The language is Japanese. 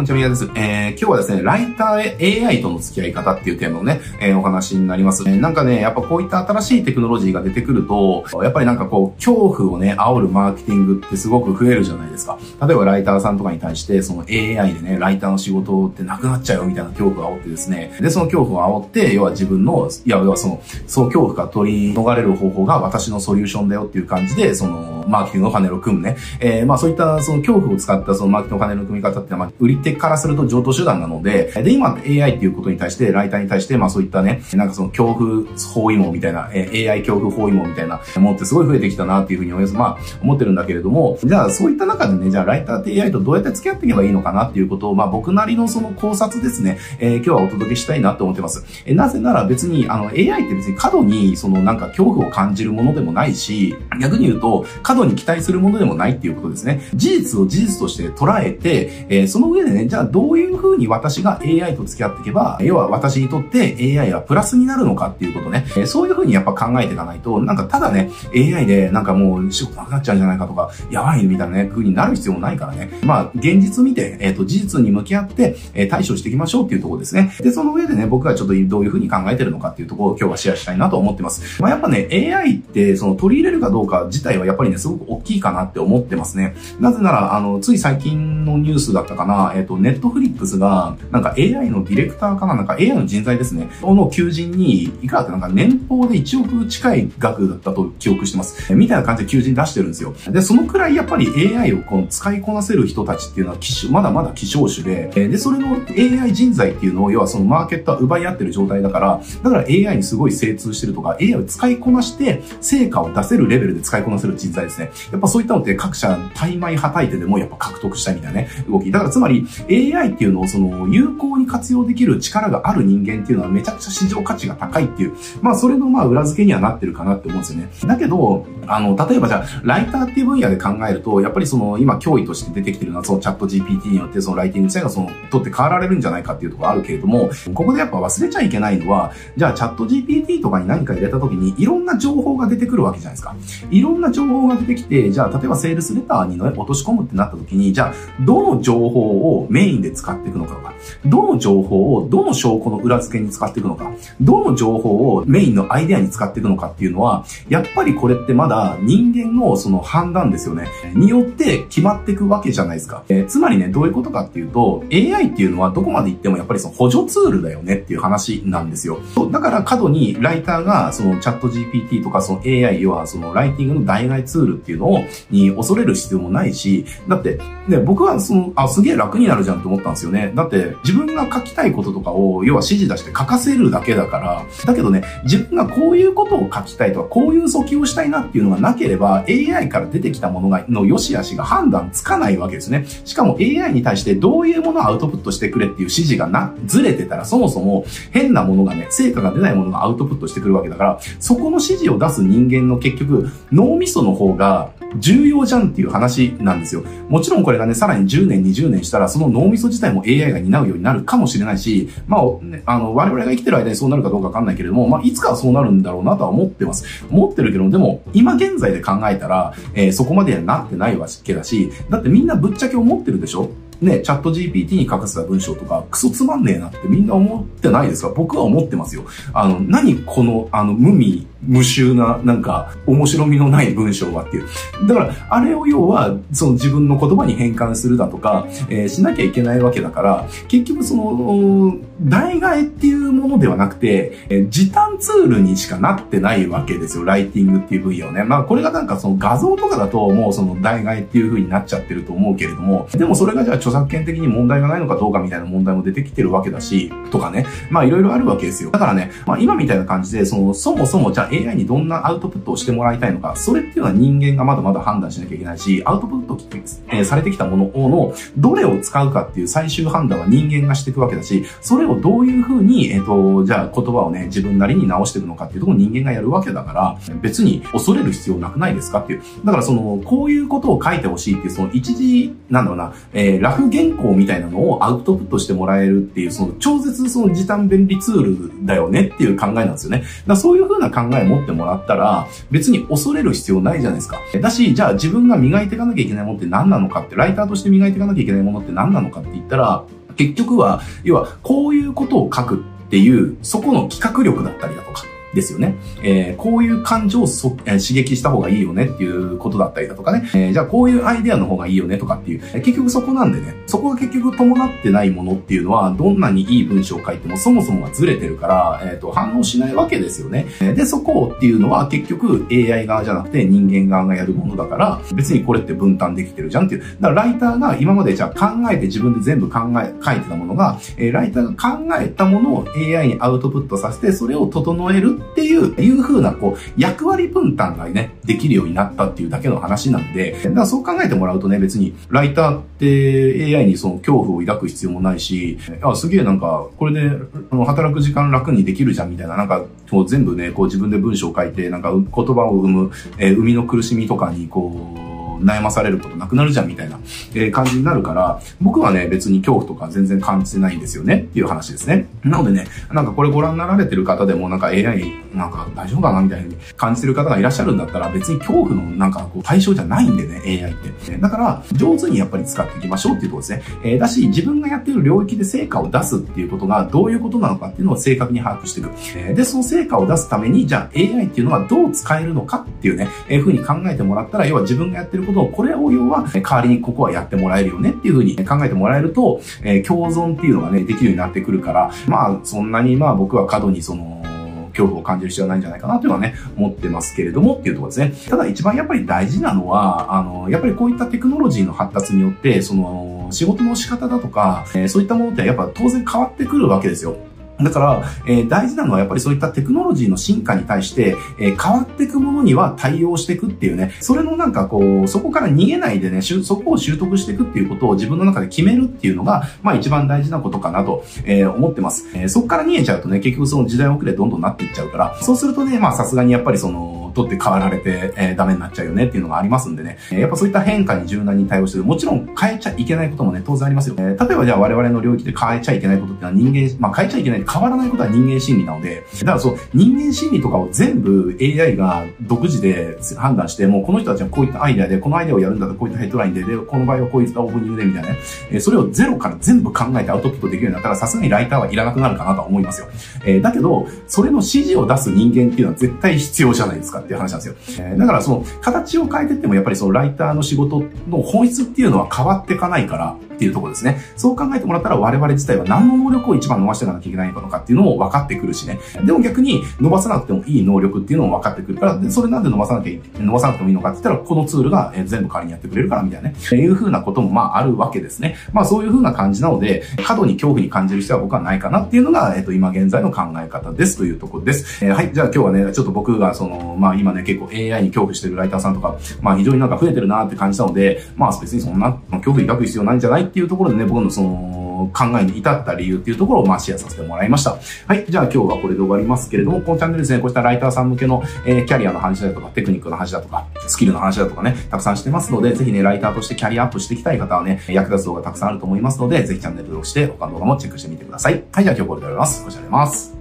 こんにちは、みやです。えー、今日はですね、ライター AI との付き合い方っていうテーマのね、えー、お話になります。えー、なんかね、やっぱこういった新しいテクノロジーが出てくると、やっぱりなんかこう、恐怖をね、煽るマーケティングってすごく増えるじゃないですか。例えばライターさんとかに対して、その AI でね、ライターの仕事ってなくなっちゃうよみたいな恐怖を煽ってですね、で、その恐怖を煽って、要は自分の、いや、要はその、その恐怖か取り逃れる方法が私のソリューションだよっていう感じで、その、マーケティングのパネルを組むね。えー、まあそういったその恐怖を使ったそのマーケティングのパネルの組み方ってのは、まあ、売り手からすると上等手段なので、で、今 AI っていうことに対して、ライターに対して、まあそういったね、なんかその恐怖包囲網みたいな、え、AI 恐怖包囲網みたいなものってすごい増えてきたなっていうふうに思います。まあ思ってるんだけれども、じゃあそういった中でね、じゃあライターって AI とどうやって付き合っていけばいいのかなっていうことを、まあ僕なりのその考察ですね、えー、今日はお届けしたいなと思ってます。えー、なぜなら別に、あの AI って別に過度にそのなんか恐怖を感じるものでもないし、逆に言うと過度に期待するものでもないっていうことですね。事実を事実として捉えて、えー、その上でね、じゃあどういうふうに私が AI と付き合っていけば、要は私にとって AI はプラスになるのかっていうことね、え、そういうふうにやっぱ考えていかないと、なんかただね、AI でなんかもう仕事なくなっちゃうんじゃないかとか、やばいみたいなね、風になる必要もないからね。まあ、現実見て、えっ、ー、と、事実に向き合って、え対処していきましょうっていうところですね。で、その上でね、僕がちょっとどういうふうに考えてるのかっていうところを今日はシェアしたいなと思ってます。まあ、やっぱね、AI ってその取り入れるかどうか自体はやっぱりね、すごく大きいかなって思ってますね。なぜなら、あの、つい最近のニュースだったかな、え、ー、と、ネットフリックスが、なんか AI のディレクターかな、なんか AI の人材ですね、の求人に、いくらってなんか年俸で1億近い額だったと記憶してます。みたいな感じで求人出してるんですよ。で、そのくらいやっぱり AI をこの使いこなせる人たちっていうのは、まだまだ希少種で、で、それの AI 人材っていうのを、要はそのマーケットは奪い合ってる状態だから、だから AI にすごい精通してるとか、AI を使いこなして、成果を出せるレベルで使いこなせる人材ですね。やっぱそういったのって各社、大枚はたいてでもやっぱ獲得したいみたいなね、動き。だからつまり AI っていうのをその有効に活用できる力がある人間っていうのはめちゃくちゃ市場価値が高いっていう、まあそれのまあ裏付けにはなってるかなって思うんですよね。だけど、あの、例えばじゃあ、ライターっていう分野で考えると、やっぱりその今脅威として出てきてるのはそのチャット GPT によってそのライティング自体がその、取って変わられるんじゃないかっていうところあるけれども、ここでやっぱ忘れちゃいけないのは、じゃあチャット GPT とかに何か入れた時にいろんな情報が出てくるわけじゃないですか。いろんな情報が出てきて、じゃあ例えばセールスレターに、ね、落とし込むってなった時に、じゃあどの情報をメインで使っていくのかとか、どの情報をどの証拠の裏付けに使っていくのか、どの情報をメインのアイデアに使っていくのかっていうのは、やっぱりこれってまだ人間のその判断ですよね。によって決まっていくわけじゃないですか。えー、つまりね、どういうことかっていうと、AI っていうのはどこまで行ってもやっぱりその補助ツールだよねっていう話なんですよ。だから過度にライターがそのチャット GPT とかその AI 要はそのライティングの代替ツールっていうのを、に恐れる必要もないし、だって、ね、僕はその、あ、すげえ楽になるじゃんって思ったんですよね。だって自分が書きたいこととかを、要は指示出して書かせるだけだから、だけどね、自分がこういうことを書きたいとか、こういう訴求をしたいなっていうのがなければ、AI から出てきたものが、の良し悪しが判断つかないわけですね。しかも AI に対してどういうものをアウトプットしてくれっていう指示がな、ずれてたら、そもそも変なものがね、成果が出ないものがアウトプットしてくるわけだから、そこの指示を出す人間の結局、脳みその方が重要じゃんっていう話なんですよ。もちろんこれがね、さらに10年、20年したら、その脳みそ自体も AI が担うようになるかもしれないし、まあ、ね、あの、我々が生きてる間にそうなるかどうかわかんないけれども、まあ、いつかはそうなるんだろうなとは思ってます。思ってるけど、でも、今現在で考えたら、えー、そこまではなってないわけだし、だってみんなぶっちゃけ思ってるでしょ？ね、チャット GPT に書かせた文章とか、クソつまんねえなってみんな思ってないですか？僕は思ってますよ。あの、何この、あの、無味、無臭な、なんか、面白みのない文章はっていう。だから、あれを要は、その自分の言葉に変換するだとか、えー、しなきゃいけないわけだから、結局その、代替えっていうものではなくて、えー、時短ツールにしかなってないわけですよ。ライティングっていう分野をね。まあ、これがなんかその画像とかだと、もうその代替えっていう風になっちゃってると思うけれども、でもそれがじゃあ著作権的に問題がないのかどうかみたいな問題も出てきてるわけだし、とかね。まあ、いろいろあるわけですよ。だからね、まあ、今みたいな感じで、その、そもそもじゃあ AI にどんなアウトプットをしてもらいたいのか、それっていうのは人間がまだまだ判断しなきゃいけないし、アウトプット、えー、されてきたものの、どれを使うかっていう最終判断は人間がしていくわけだし、それをどういうふうに、えっ、ー、と、じゃあ言葉をね、自分なりに直していくのかっていうとこを人間がやるわけだから、別に恐れる必要なくないですかっていう。だからその、こういうことを書いてほしいっていう、その一時、なんだろうな、えー、ラフ原稿みたいなのをアウトプットしてもらえるっていう、その超絶その時短便利ツールだよねっていう考えなんですよね。だそういうふうな考ええ持ってもらったら、別に恐れる必要ないじゃないですか。だし、じゃあ自分が磨いていかなきゃいけないものって何なのかって、ライターとして磨いていかなきゃいけないものって何なのかって言ったら、結局は、要は、こういうことを書くっていう、そこの企画力だったりだとか、ですよね。えー、こういう感情をそ、えー、刺激した方がいいよねっていうことだったりだとかね。えー、じゃあこういうアイデアの方がいいよねとかっていう、結局そこなんでね、そこが結局伴ってないものっていうのは、どんなにいい文章を書いてもそもそもがずれてるから、えっ、ー、と、反応しないわけですよね。で、そこっていうのは結局 AI 側じゃなくて人間側がやるものだから、別にこれって分担できてるじゃんっていう。だからライターが今までじゃあ考えて自分で全部考え、書いてたものが、えー、ライターが考えたものを AI にアウトプットさせて、それを整えるっていう、いう風な、こう、役割分担がね、できるようになったっていうだけの話なんで、だからそう考えてもらうとね、別に、ライターって AI にその恐怖を抱く必要もないし、あ、すげえなんか、これで、働く時間楽にできるじゃんみたいな、なんか、こう全部ね、こう自分で文章を書いて、なんか言葉を生む、えー、生みの苦しみとかに、こう、悩まされることなくなるじゃんみたいな、えー、感じになるから、僕はね、別に恐怖とか全然感じてないんですよねっていう話ですね。なのでね、なんかこれご覧になられてる方でもなんか AI なんか大丈夫かなみたいに感じてる方がいらっしゃるんだったら別に恐怖のなんかこう対象じゃないんでね、AI って。だから上手にやっぱり使っていきましょうっていうころですね。えー、だし自分がやってる領域で成果を出すっていうことがどういうことなのかっていうのを正確に把握していく。えー、で、その成果を出すためにじゃあ AI っていうのはどう使えるのかっていうね、えー、ふうに考えてもらったら、要は自分がやってることをこれを要は、代わりにここはやってもらえるよねっていうふうに考えてもらえると、えー、共存っていうのがね、できるようになってくるから、まあ、そんなにまあ僕は過度にその、恐怖を感じる必要はないんじゃないかなというのはね、思ってますけれどもっていうところですね。ただ一番やっぱり大事なのは、あの、やっぱりこういったテクノロジーの発達によって、その、仕事の仕方だとか、えー、そういったものってやっぱ当然変わってくるわけですよ。だから、えー、大事なのはやっぱりそういったテクノロジーの進化に対して、えー、変わっていくものには対応していくっていうね、それのなんかこう、そこから逃げないでね、そこを習得していくっていうことを自分の中で決めるっていうのが、まあ一番大事なことかなと、えー、思ってます。え、そこから逃げちゃうとね、結局その時代遅れどんどんなっていっちゃうから、そうするとね、まあさすがにやっぱりその、取って変わられて、えー、ダメになっちゃうよねっていうのがありますんでね、やっぱそういった変化に柔軟に対応してる。もちろん変えちゃいけないこともね、当然ありますよ。えー、例えばじゃあ我々の領域で変えちゃいけないことっていうのは人間、まあ変えちゃいけない、変わらないことは人間心理なので、だからそう、人間心理とかを全部 AI が独自で判断して、もうこの人たちはこういったアイデアで、このアイデアをやるんだったらこういったヘッドラインで、で、この場合はこういったオープニングでみたいなね、えー、それをゼロから全部考えてアウトプットできるようになったら、さすがにライターはいらなくなるかなとは思いますよ。えー、だけど、それの指示を出す人間っていうのは絶対必要じゃないですかっていう話なんですよ。えー、だからその形を変えてってもやっぱりそのライターの仕事の本質っていうのは変わっていかないから、っていうところですね。そう考えてもらったら我々自体は何の能力を一番伸ばしていかなきゃいけないのかっていうのも分かってくるしね。でも逆に伸ばさなくてもいい能力っていうのも分かってくるから、でそれなんで伸ばさなきゃ、伸ばさなくてもいいのかって言ったら、このツールが全部代わりにやってくれるからみたいなね。いう風なこともまああるわけですね。まあそういう風な感じなので、過度に恐怖に感じる必要は僕はないかなっていうのが、えっと今現在の考え方ですというところです。えー、はい。じゃあ今日はね、ちょっと僕がその、まあ今ね結構 AI に恐怖してるライターさんとか、まあ非常になんか増えてるなって感じたので、まあ別にそんな恐怖に抱く必要ないんじゃないっていうところでね、僕のその、考えに至った理由っていうところを、まあ、シェアさせてもらいました。はい。じゃあ今日はこれで終わりますけれども、このチャンネルですね、こうしたライターさん向けの、えー、キャリアの話だとか、テクニックの話だとか、スキルの話だとかね、たくさんしてますので、ぜひね、ライターとしてキャリアアップしていきたい方はね、役立つ動画たくさんあると思いますので、ぜひチャンネル登録して、他の動画もチェックしてみてください。はい。じゃあ今日これで終わります。こちらでます。